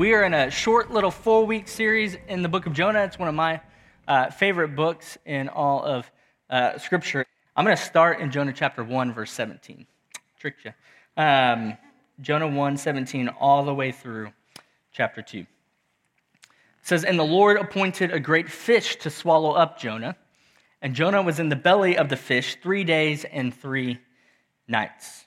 We are in a short little four week series in the book of Jonah. It's one of my uh, favorite books in all of uh, Scripture. I'm going to start in Jonah chapter 1, verse 17. Tricked you. Um, Jonah 1, 17, all the way through chapter 2. It says, And the Lord appointed a great fish to swallow up Jonah. And Jonah was in the belly of the fish three days and three nights.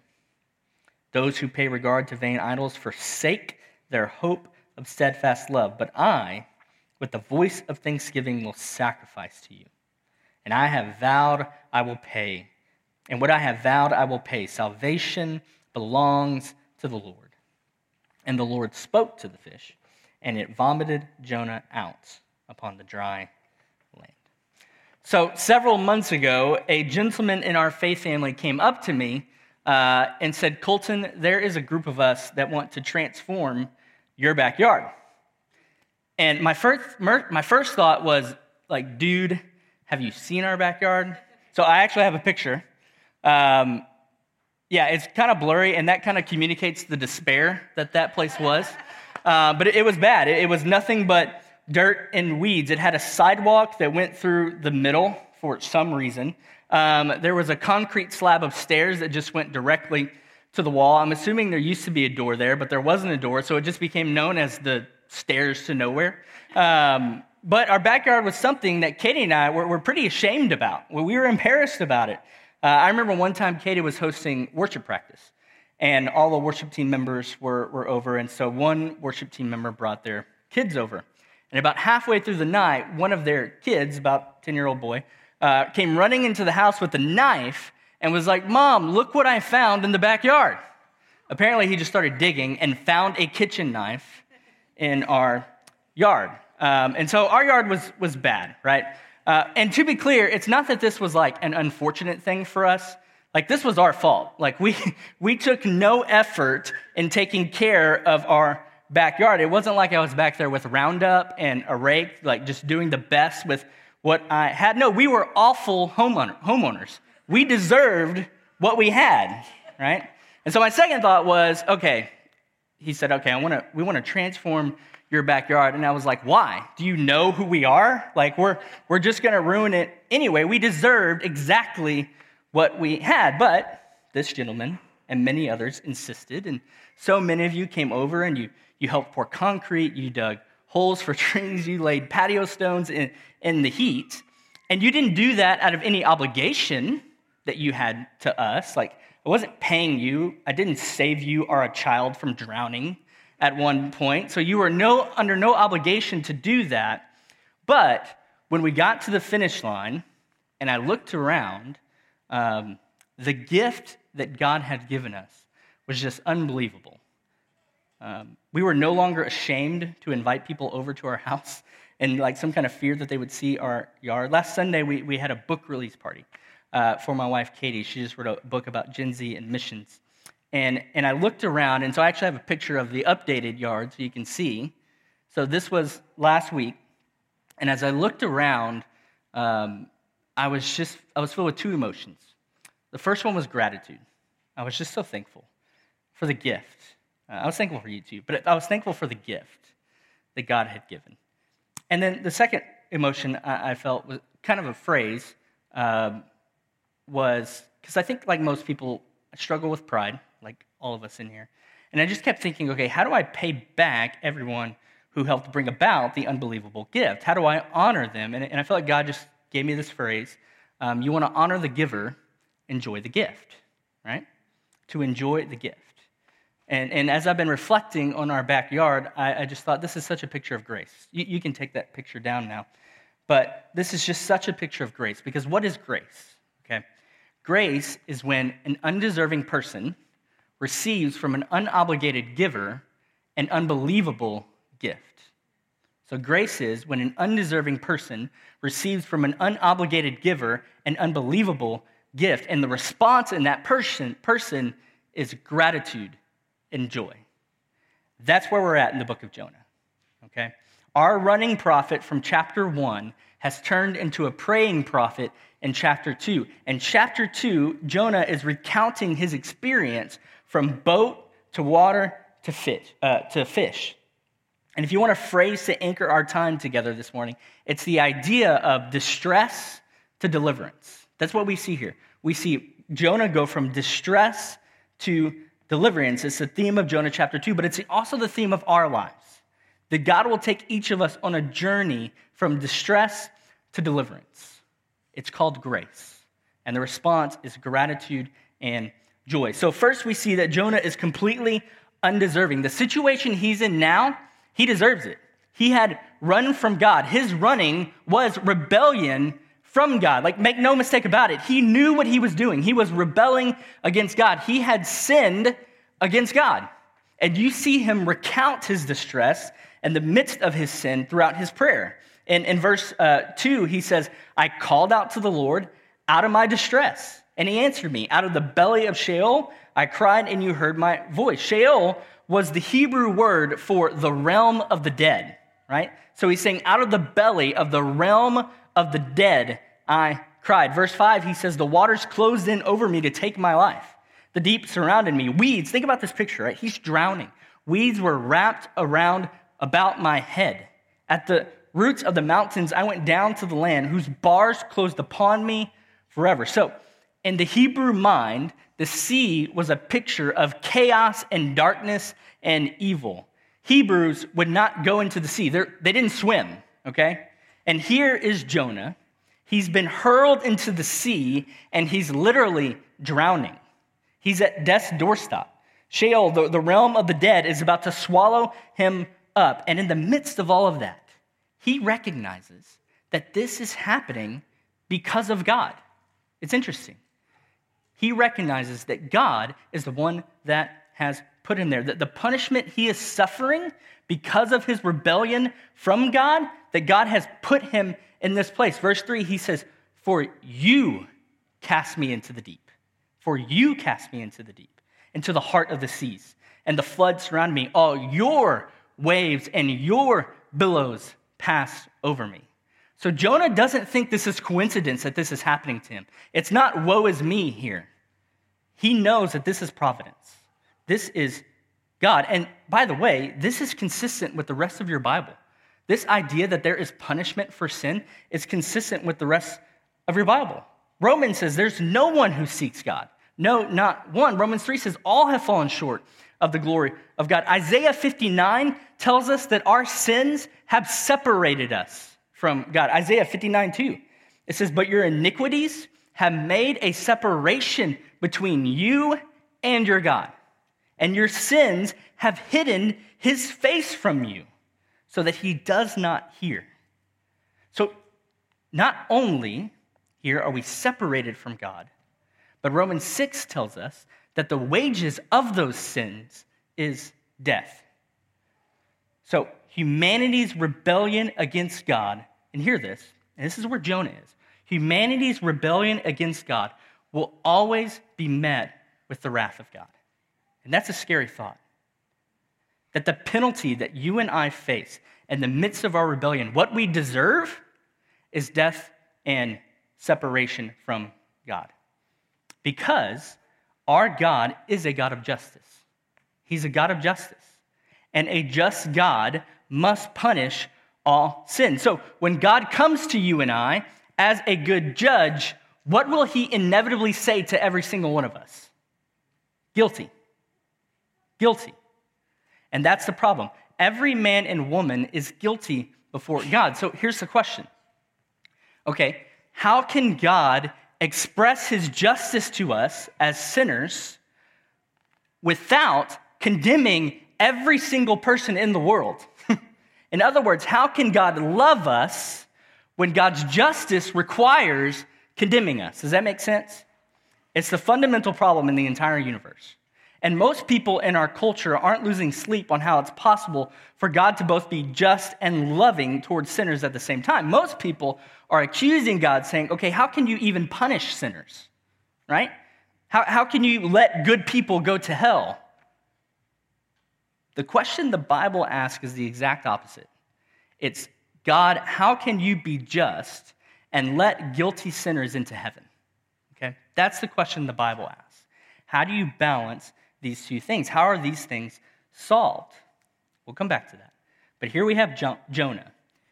Those who pay regard to vain idols forsake their hope of steadfast love. But I, with the voice of thanksgiving, will sacrifice to you. And I have vowed I will pay. And what I have vowed I will pay. Salvation belongs to the Lord. And the Lord spoke to the fish, and it vomited Jonah out upon the dry land. So, several months ago, a gentleman in our faith family came up to me uh, and said, Colton, there is a group of us that want to transform your backyard. And my first, my first thought was, like, dude, have you seen our backyard? So I actually have a picture. Um, yeah, it's kind of blurry, and that kind of communicates the despair that that place was. Uh, but it, it, was bad. It, it was nothing but dirt and weeds. It had a sidewalk that went through the middle for some reason. Um, there was a concrete slab of stairs that just went directly to the wall. I'm assuming there used to be a door there, but there wasn't a door, so it just became known as the stairs to nowhere. Um, but our backyard was something that Katie and I were, were pretty ashamed about. We were embarrassed about it. Uh, I remember one time Katie was hosting worship practice, and all the worship team members were, were over, and so one worship team member brought their kids over. And about halfway through the night, one of their kids, about 10 year old boy, uh, came running into the house with a knife and was like, Mom, look what I found in the backyard. Apparently, he just started digging and found a kitchen knife in our yard. Um, and so our yard was, was bad, right? Uh, and to be clear, it's not that this was like an unfortunate thing for us. Like, this was our fault. Like, we, we took no effort in taking care of our backyard. It wasn't like I was back there with Roundup and a rake, like just doing the best with what I had. No, we were awful homeowner, homeowners. We deserved what we had, right? And so my second thought was, okay, he said, okay, I want to, we want to transform your backyard. And I was like, why? Do you know who we are? Like, we're, we're just going to ruin it anyway. We deserved exactly what we had. But this gentleman and many others insisted. And so many of you came over and you, you helped pour concrete, you dug holes for trees, you laid patio stones in, in the heat. And you didn't do that out of any obligation that you had to us. Like, I wasn't paying you, I didn't save you or a child from drowning at one point. So you were no, under no obligation to do that. But when we got to the finish line and I looked around, um, the gift that God had given us was just unbelievable. Um, we were no longer ashamed to invite people over to our house and like some kind of fear that they would see our yard. Last Sunday, we, we had a book release party uh, for my wife, Katie. She just wrote a book about Gen Z and missions. And, and I looked around, and so I actually have a picture of the updated yard so you can see. So this was last week. And as I looked around, um, I was just, I was filled with two emotions. The first one was gratitude. I was just so thankful for the gift uh, I was thankful for you too, but I was thankful for the gift that God had given. And then the second emotion I, felt was kind of a phrase um, was because I think, like most people, I struggle with pride, like all of us in here. And I just kept thinking, okay, how do I pay back everyone who helped bring about the unbelievable gift. How do I honor them? And, and I felt like God just gave me this phrase um, you want to honor the giver, enjoy the gift, right? To enjoy the gift. And, and as I've been reflecting on our backyard, I, I just thought this is such a picture of grace. You, you can take that picture down now. But this is just such a picture of grace because what is grace? Okay. Grace is when an undeserving person receives from an unobligated giver an unbelievable gift. So, grace is when an undeserving person receives from an unobligated giver an unbelievable gift. And the response in that person, person is gratitude and joy. That's where we're at in the book of Jonah. Okay? Our running prophet from chapter 1 has turned into a praying prophet in chapter 2. In chapter 2, Jonah is recounting his experience from boat to water to fish. Uh, to fish. And if you want a phrase to anchor our time together this morning, it's the idea of distress to deliverance. That's what we see here. We see Jonah go from distress to deliverance. It's the theme of Jonah chapter 2, but it's also the theme of our lives. That God will take each of us on a journey from distress to deliverance. It's called grace. And the response is gratitude and joy. So, first, we see that Jonah is completely undeserving. The situation he's in now he deserves it. He had run from God. His running was rebellion from God. Like, make no mistake about it. He knew what he was doing. He was rebelling against God. He had sinned against God. And you see him recount his distress in the midst of his sin throughout his prayer. In, in verse uh, 2, he says, I called out to the Lord out of my distress, and he answered me. Out of the belly of Sheol, I cried, and you heard my voice. Sheol was the Hebrew word for the realm of the dead, right? So he's saying, out of the belly of the realm of the dead, I cried. Verse 5, he says, The waters closed in over me to take my life. The deep surrounded me. Weeds, think about this picture, right? He's drowning. Weeds were wrapped around about my head. At the roots of the mountains, I went down to the land whose bars closed upon me forever. So, in the Hebrew mind, the sea was a picture of chaos and darkness and evil. Hebrews would not go into the sea, They're, they did not swim, okay? And here is Jonah. He's been hurled into the sea and he's literally drowning. He's at death's doorstep. Sheol, the, the realm of the dead, is about to swallow him up. And in the midst of all of that, he recognizes that this is happening because of God. It's interesting he recognizes that God is the one that has put him there. That the punishment he is suffering because of his rebellion from God, that God has put him in this place. Verse 3, he says, For you cast me into the deep. For you cast me into the deep, into the heart of the seas, and the floods surround me. All your waves and your billows pass over me. So Jonah doesn't think this is coincidence that this is happening to him. It's not woe is me here. He knows that this is providence. This is God. And by the way, this is consistent with the rest of your Bible. This idea that there is punishment for sin is consistent with the rest of your Bible. Romans says there's no one who seeks God. No, not one. Romans 3 says all have fallen short of the glory of God. Isaiah 59 tells us that our sins have separated us from God. Isaiah 59 2. It says, But your iniquities have made a separation between you and your God, and your sins have hidden his face from you so that he does not hear. So, not only here are we separated from God, but Romans 6 tells us that the wages of those sins is death. So, humanity's rebellion against God, and hear this, and this is where Jonah is. Humanity's rebellion against God will always be met with the wrath of God. And that's a scary thought. That the penalty that you and I face in the midst of our rebellion, what we deserve is death and separation from God. Because our God is a God of justice. He's a God of justice. And a just God must punish all sin. So when God comes to you and I as a good judge, what will he inevitably say to every single one of us? Guilty. Guilty. And that's the problem. every man and woman is guilty before God. So here's the question okay, how can God express his justice to us as sinners without condemning every single person in the world? in other words, how can God love us when God's justice requires condemning us? Does that make sense? It's the fundamental problem in the entire universe. And most people in our culture aren't losing sleep on how it's possible for God to both be just and loving towards sinners at the same time. Most people are accusing God, saying, okay, how can you even punish sinners? Right? How, how can you let good people go to hell? The question the Bible asks is the exact opposite. It's, God, how can you be just and let guilty sinners into heaven? Okay? That's the question the Bible asks. How do you balance these two things? How are these things solved? We'll come back to that. But here we have jo- Jonah.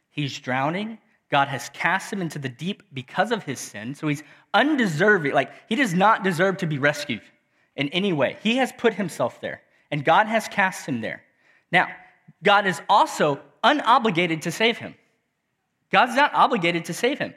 He's drowning. God has cast him into the deep because of his sin. So he's undeserving. Like, he does not deserve to be rescued in any way. He has put himself there, and God has cast him there. Now, God is also unobligated to save him. God's not obligated to save him,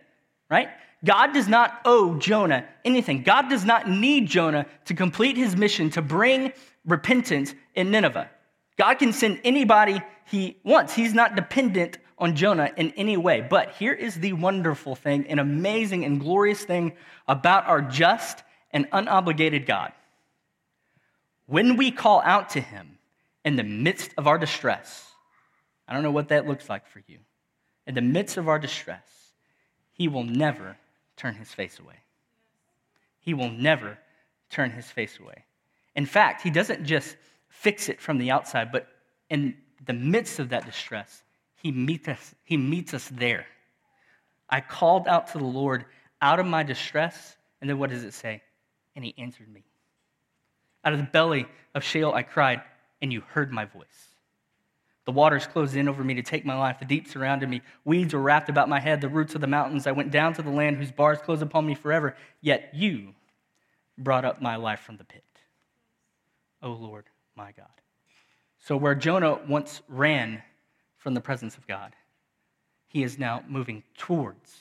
right? God does not owe Jonah anything. God does not need Jonah to complete his mission to bring repentance in Nineveh. God can send anybody he wants. He's not dependent on Jonah in any way. But here is the wonderful thing, an amazing and glorious thing about our just and unobligated God. When we call out to him in the midst of our distress, I don't know what that looks like for you. In the midst of our distress, he will never turn his face away. He will never turn his face away. In fact, he doesn't just fix it from the outside, but in the midst of that distress, he meets us, he meets us there. I called out to the Lord out of my distress, and then what does it say? And he answered me. Out of the belly of Sheol I cried, and you heard my voice. The waters closed in over me to take my life. The deep surrounded me. Weeds were wrapped about my head. The roots of the mountains. I went down to the land whose bars closed upon me forever. Yet you brought up my life from the pit. O Lord, my God. So, where Jonah once ran from the presence of God, he is now moving towards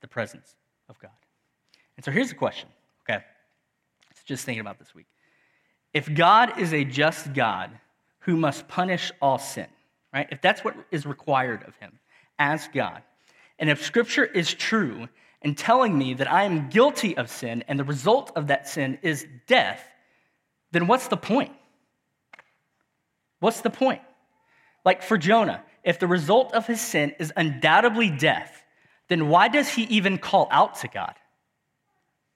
the presence of God. And so, here's the question, okay? It's just thinking about this week. If God is a just God who must punish all sin, right? If that's what is required of him as God, and if scripture is true and telling me that I am guilty of sin and the result of that sin is death, then what's the point? What's the point? Like for Jonah, if the result of his sin is undoubtedly death, then why does he even call out to God?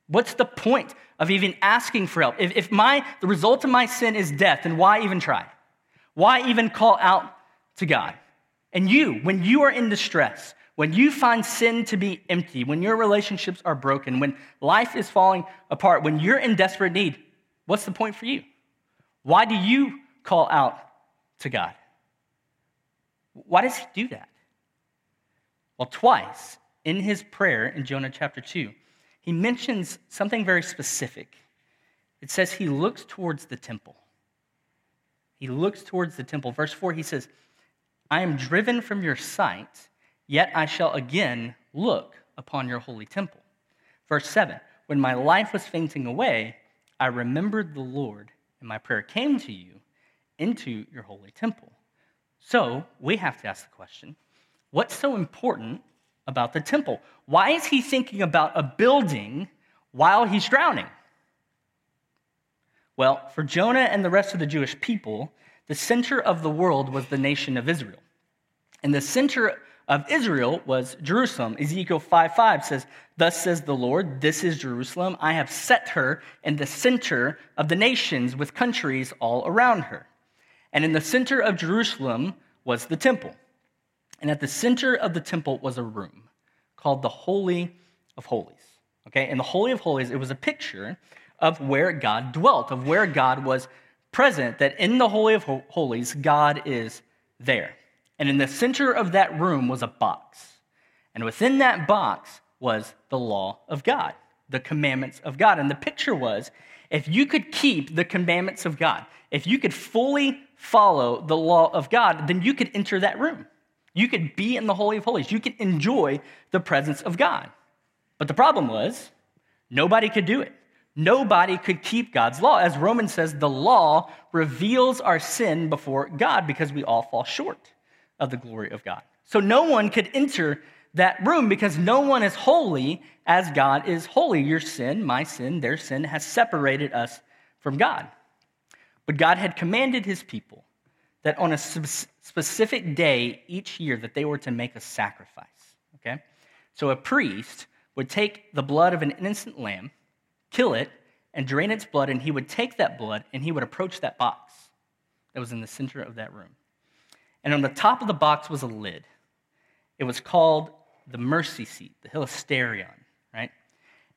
What's the point of even asking for help? If, if my, the result of my sin is death, then why even try? Why even call out to God. And you, when you are in distress, when you find sin to be empty, when your relationships are broken, when life is falling apart, when you're in desperate need, what's the point for you? Why do you call out to God? Why does he do that? Well, twice in his prayer in Jonah chapter 2, he mentions something very specific. It says he looks towards the temple. He looks towards the temple. Verse 4, he says, I am driven from your sight, yet I shall again look upon your holy temple. Verse 7 When my life was fainting away, I remembered the Lord, and my prayer came to you into your holy temple. So we have to ask the question what's so important about the temple? Why is he thinking about a building while he's drowning? Well, for Jonah and the rest of the Jewish people, the center of the world was the nation of Israel. And the center of Israel was Jerusalem. Ezekiel 5 5 says, Thus says the Lord, this is Jerusalem. I have set her in the center of the nations with countries all around her. And in the center of Jerusalem was the temple. And at the center of the temple was a room called the Holy of Holies. Okay, in the Holy of Holies, it was a picture of where God dwelt, of where God was present, that in the Holy of Holies, God is there. And in the center of that room was a box. And within that box was the law of God, the commandments of God. And the picture was if you could keep the commandments of God, if you could fully follow the law of God, then you could enter that room. You could be in the Holy of Holies. You could enjoy the presence of God. But the problem was, nobody could do it. Nobody could keep God's law. As Romans says, the law reveals our sin before God because we all fall short of the glory of God. So no one could enter that room because no one is holy as God is holy. Your sin, my sin, their sin has separated us from God. But God had commanded his people that on a specific day each year that they were to make a sacrifice, okay? So a priest would take the blood of an innocent lamb, kill it, and drain its blood, and he would take that blood and he would approach that box that was in the center of that room. And on the top of the box was a lid. It was called the mercy seat, the hilasterion, right?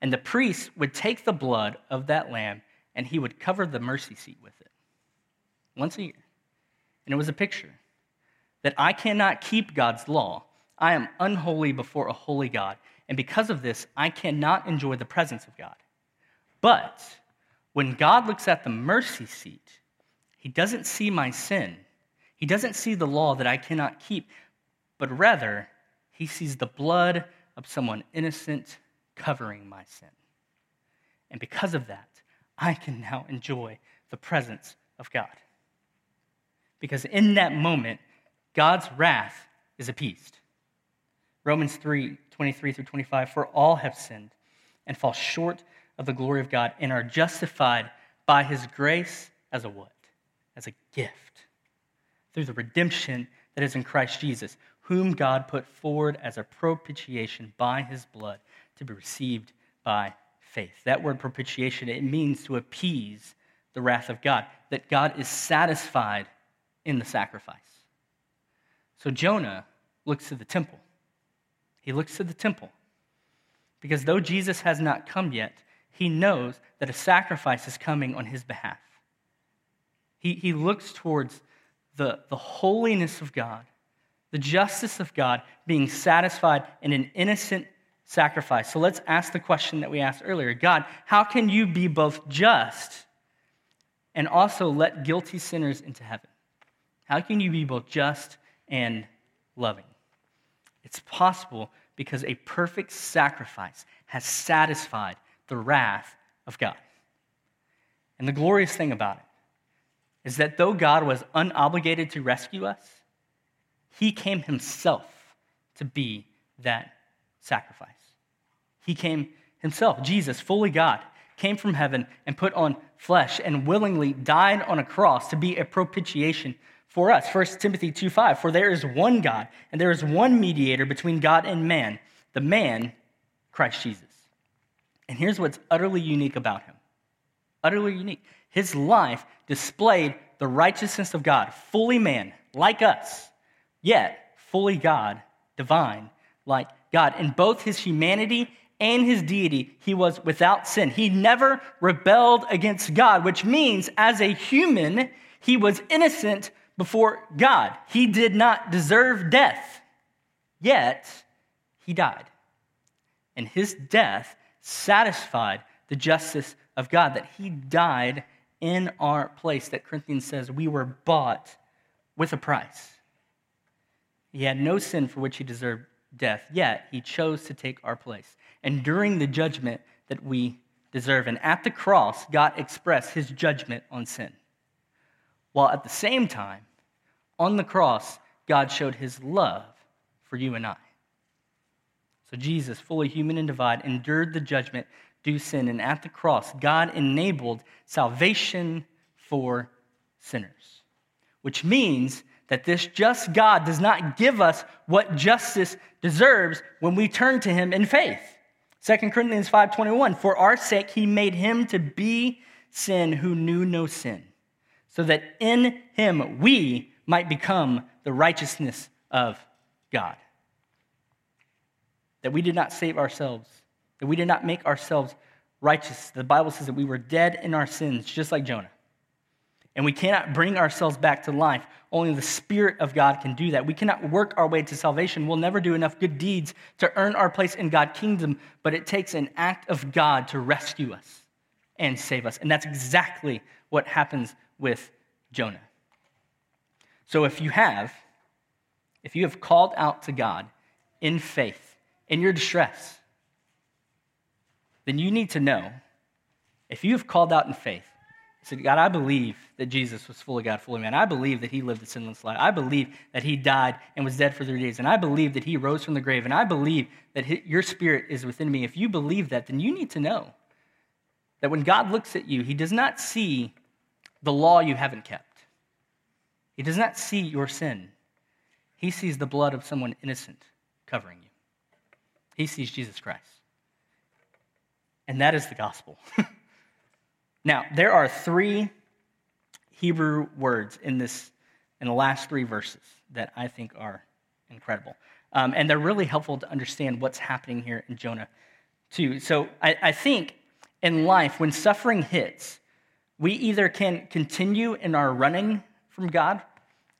And the priest would take the blood of that lamb and he would cover the mercy seat with it once a year. And it was a picture that I cannot keep God's law. I am unholy before a holy God. And because of this, I cannot enjoy the presence of God. But when God looks at the mercy seat, he doesn't see my sin. He doesn't see the law that I cannot keep, but rather, he sees the blood of someone innocent covering my sin. And because of that, I can now enjoy the presence of God. Because in that moment, God's wrath is appeased. Romans 3 23 through 25 For all have sinned and fall short of the glory of God and are justified by his grace as a what? As a gift through the redemption that is in Christ Jesus, whom God put forward as a propitiation by his blood to be received by faith. That word propitiation, it means to appease the wrath of God, that God is satisfied in the sacrifice. So Jonah looks to the temple. He looks to the temple because though Jesus has not come yet, he knows that a sacrifice is coming on his behalf. He, he looks towards the, the holiness of God the justice of God being satisfied in an innocent sacrifice. So let's ask the question that we asked earlier God, how can you be both just and also let guilty sinners into heaven? How can you be both just and loving? It's possible because a perfect sacrifice has satisfied the wrath of God. And the glorious thing about it is that though God was unobligated to rescue us, he came himself to be that sacrifice. He came himself, Jesus, fully God, came from heaven and put on flesh and willingly died on a cross to be a propitiation for us. 1 Timothy 2:5 For there is one God and there is one mediator between God and man, the man Christ Jesus. And here's what's utterly unique about him. Utterly unique. His life displayed the righteousness of God, fully man, like us yet fully God, divine, like God. In both his humanity and his deity, he was without sin. He never rebelled against God, which means as a human, he was innocent before God. He did not deserve death, yet he died. And his death satisfied the justice of God, that he died in our place, that Corinthians says we were bought with a price. He had no sin for which he deserved death, yet he chose to take our place, enduring the judgment that we deserve. And at the cross, God expressed his judgment on sin. While at the same time, on the cross, God showed his love for you and I. So Jesus, fully human and divine, endured the judgment due sin. And at the cross, God enabled salvation for sinners, which means that this just God does not give us what justice deserves when we turn to him in faith. 2 Corinthians 5:21 For our sake he made him to be sin who knew no sin so that in him we might become the righteousness of God. That we did not save ourselves, that we did not make ourselves righteous. The Bible says that we were dead in our sins just like Jonah and we cannot bring ourselves back to life. Only the Spirit of God can do that. We cannot work our way to salvation. We'll never do enough good deeds to earn our place in God's kingdom, but it takes an act of God to rescue us and save us. And that's exactly what happens with Jonah. So if you have, if you have called out to God in faith, in your distress, then you need to know if you have called out in faith, said, God, I believe that Jesus was fully God, fully man. I believe that he lived a sinless life. I believe that he died and was dead for three days. And I believe that he rose from the grave. And I believe that your spirit is within me. If you believe that, then you need to know that when God looks at you, he does not see the law you haven't kept, he does not see your sin. He sees the blood of someone innocent covering you. He sees Jesus Christ. And that is the gospel. now, there are three Hebrew words in this in the last three verses that I think are incredible. Um, and they're really helpful to understand what's happening here in Jonah, too. So I, I think in life, when suffering hits, we either can continue in our running from God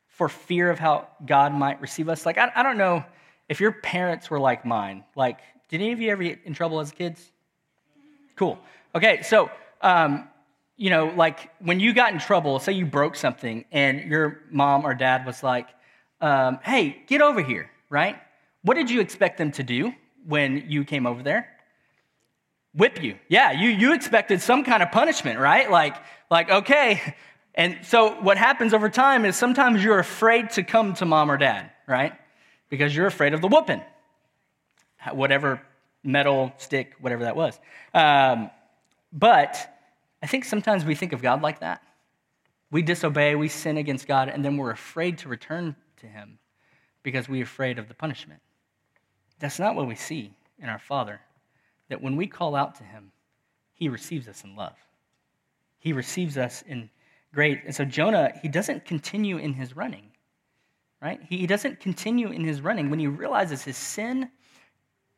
for fear of how God might receive us. Like, I, I don't know if your parents were like mine. Like, did any of you ever get in trouble as kids? Cool. Okay, so, um, you know, like when you got in trouble, say you broke something, and your mom or dad was like, um, hey, get over here, right? What did you expect them to do when you came over there? Whip you. Yeah, you, you expected some kind of punishment, right? Like, like, okay. And so what happens over time is sometimes you're afraid to come to mom or dad, right? Because you're afraid of the whooping. Whatever metal stick, whatever that was. Um, but I think sometimes we think of God like that. We disobey, we sin against God, and then we're afraid to return to Him because we're afraid of the punishment. That's not what we see in our Father. That when we call out to Him, He receives us in love. He receives us in great. And so Jonah, he doesn't continue in his running, right? He doesn't continue in his running when he realizes his sin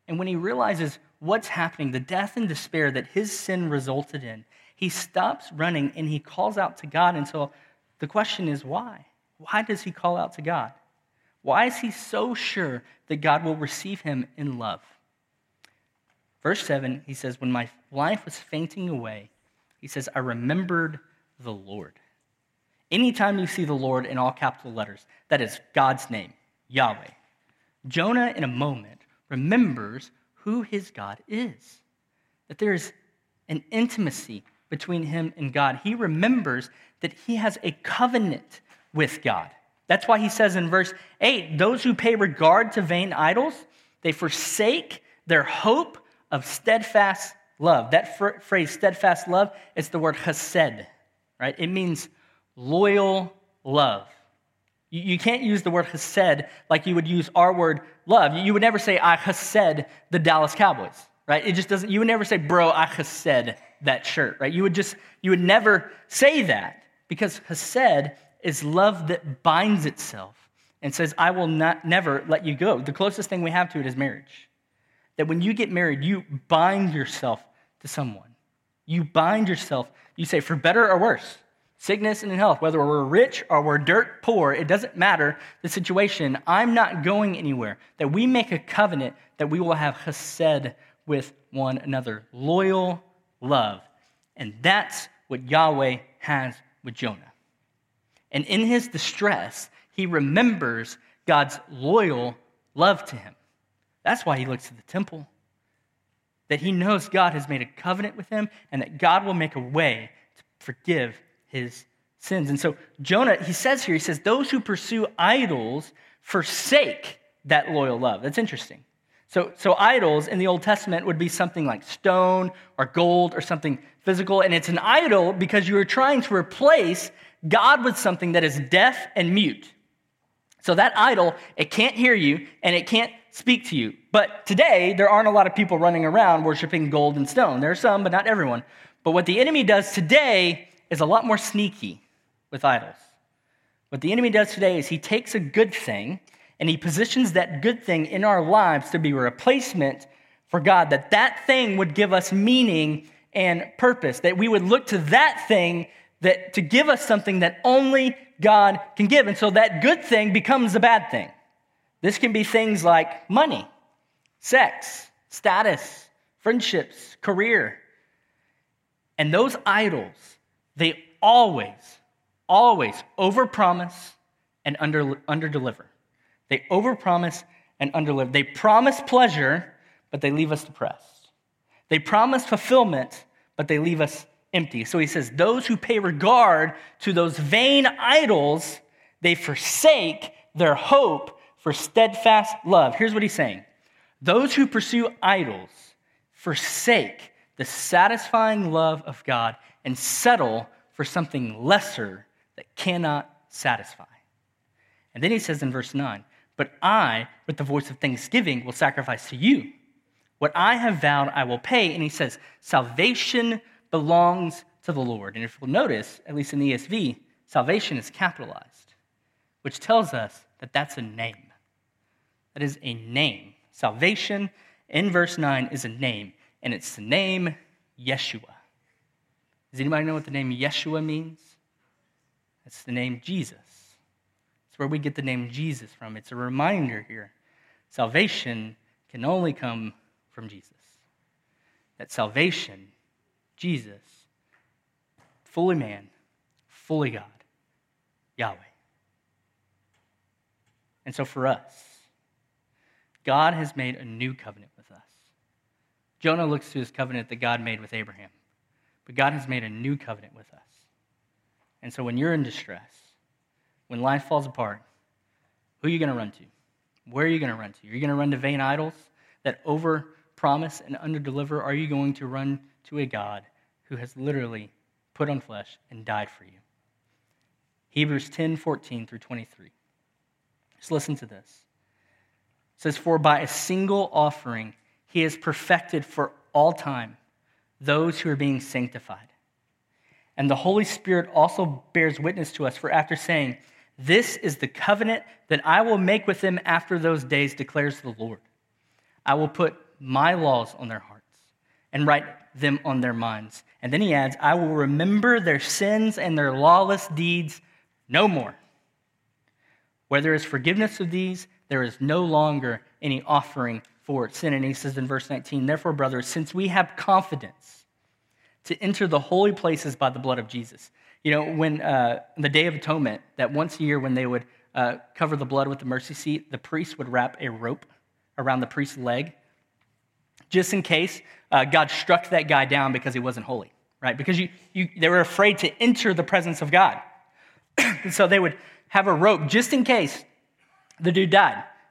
and when he realizes what's happening, the death and despair that his sin resulted in, he stops running and he calls out to God. And so the question is why? Why does he call out to God? Why is he so sure that God will receive him in love? Verse 7, he says, When my life was fainting away, he says, I remembered the Lord. Anytime you see the Lord in all capital letters, that is God's name, Yahweh. Jonah, in a moment, remembers who his God is, that there is an intimacy between him and God. He remembers that he has a covenant with God. That's why he says in verse 8 those who pay regard to vain idols, they forsake their hope of steadfast love. That phrase, steadfast love, is the word chesed, right? It means loyal love. You can't use the word chesed like you would use our word love. You would never say, I chesed the Dallas Cowboys, right? It just doesn't, you would never say, bro, I chesed that shirt, right? You would just, you would never say that because chesed is love that binds itself and says, I will not, never let you go. The closest thing we have to it is marriage. That when you get married, you bind yourself to someone. You bind yourself, you say, for better or worse sickness and in health, whether we're rich or we're dirt poor, it doesn't matter the situation. I'm not going anywhere. That we make a covenant that we will have chesed with one another, loyal love. And that's what Yahweh has with Jonah. And in his distress, he remembers God's loyal love to him. That's why he looks to the temple. That he knows God has made a covenant with him and that God will make a way to forgive his sins. And so Jonah, he says here, he says, those who pursue idols forsake that loyal love. That's interesting. So, so idols in the Old Testament would be something like stone or gold or something physical. And it's an idol because you are trying to replace God with something that is deaf and mute. So that idol, it can't hear you and it can't speak to you. But today, there aren't a lot of people running around worshiping gold and stone. There are some, but not everyone. But what the enemy does today is a lot more sneaky with idols. What the enemy does today is he takes a good thing and he positions that good thing in our lives to be a replacement for God, that that thing would give us meaning and purpose, that we would look to that thing that to give us something that only God can give. And so that good thing becomes a bad thing. This can be things like money, sex, status, friendships, career. And those idols they always, always overpromise and under, underdeliver. They overpromise and underdeliver. They promise pleasure, but they leave us depressed. They promise fulfillment, but they leave us empty. So he says, Those who pay regard to those vain idols, they forsake their hope for steadfast love. Here's what he's saying Those who pursue idols forsake the satisfying love of God and settle for something lesser that cannot satisfy. And then he says in verse 9, But I, with the voice of thanksgiving, will sacrifice to you. What I have vowed, I will pay. And he says, Salvation belongs to the Lord. And if you'll notice, at least in the ESV, salvation is capitalized, which tells us that that's a name. That is a name. Salvation in verse 9 is a name, and it's the name Yeshua. Does anybody know what the name Yeshua means? It's the name Jesus. It's where we get the name Jesus from. It's a reminder here. Salvation can only come from Jesus. That salvation, Jesus, fully man, fully God, Yahweh. And so for us, God has made a new covenant with us. Jonah looks to his covenant that God made with Abraham, but God has made a new covenant with us. And so when you're in distress, when life falls apart, who are you going to run to? Where are you going to run to? Are you going to run to vain idols that over promise and under deliver? Are you going to run to a God who has literally put on flesh and died for you? Hebrews 10 14 through 23. Just listen to this. It says, For by a single offering he has perfected for all time those who are being sanctified. And the Holy Spirit also bears witness to us, for after saying, This is the covenant that I will make with them after those days, declares the Lord. I will put my laws on their hearts and write them on their minds. And then he adds, I will remember their sins and their lawless deeds no more. Where there is forgiveness of these, there is no longer any offering for sin. And he says in verse 19, Therefore, brothers, since we have confidence to enter the holy places by the blood of Jesus. You know, when uh, the Day of Atonement, that once a year when they would uh, cover the blood with the mercy seat, the priest would wrap a rope around the priest's leg just in case uh, God struck that guy down because he wasn't holy, right? Because you, you, they were afraid to enter the presence of God. and so they would have a rope just in case the dude died.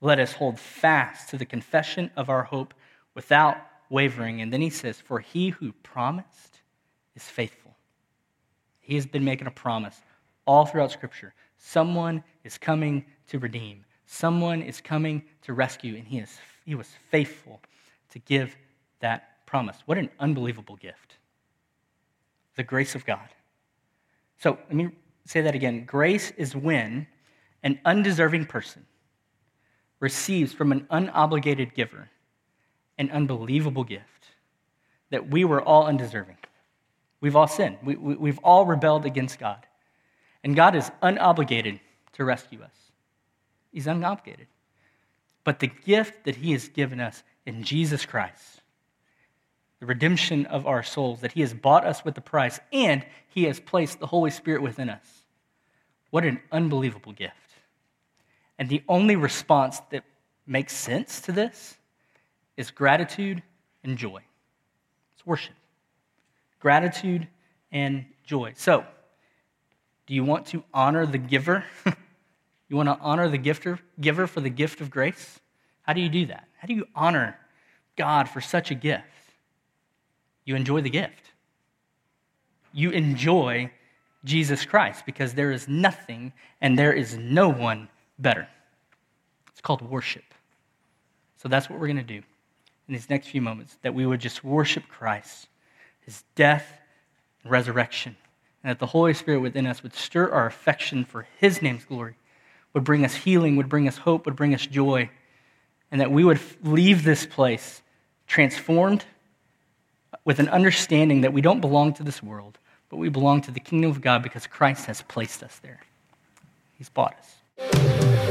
Let us hold fast to the confession of our hope without wavering. And then he says, For he who promised is faithful. He has been making a promise all throughout Scripture. Someone is coming to redeem, someone is coming to rescue, and he, is, he was faithful to give that promise. What an unbelievable gift! The grace of God. So let me say that again. Grace is when an undeserving person receives from an unobligated giver an unbelievable gift that we were all undeserving. We've all sinned, we, we, we've all rebelled against God. And God is unobligated to rescue us. He's unobligated. But the gift that He has given us in Jesus Christ, the redemption of our souls, that He has bought us with the price, and He has placed the Holy Spirit within us. What an unbelievable gift. And the only response that makes sense to this is gratitude and joy. It's worship. Gratitude and joy. So, do you want to honor the giver? you want to honor the gifter, giver for the gift of grace? How do you do that? How do you honor God for such a gift? You enjoy the gift. You enjoy Jesus Christ because there is nothing and there is no one better. It's called worship. So that's what we're going to do in these next few moments that we would just worship Christ, his death and resurrection, and that the Holy Spirit within us would stir our affection for his name's glory, would bring us healing, would bring us hope, would bring us joy, and that we would leave this place transformed with an understanding that we don't belong to this world, but we belong to the kingdom of God because Christ has placed us there. He's bought us. Thank you.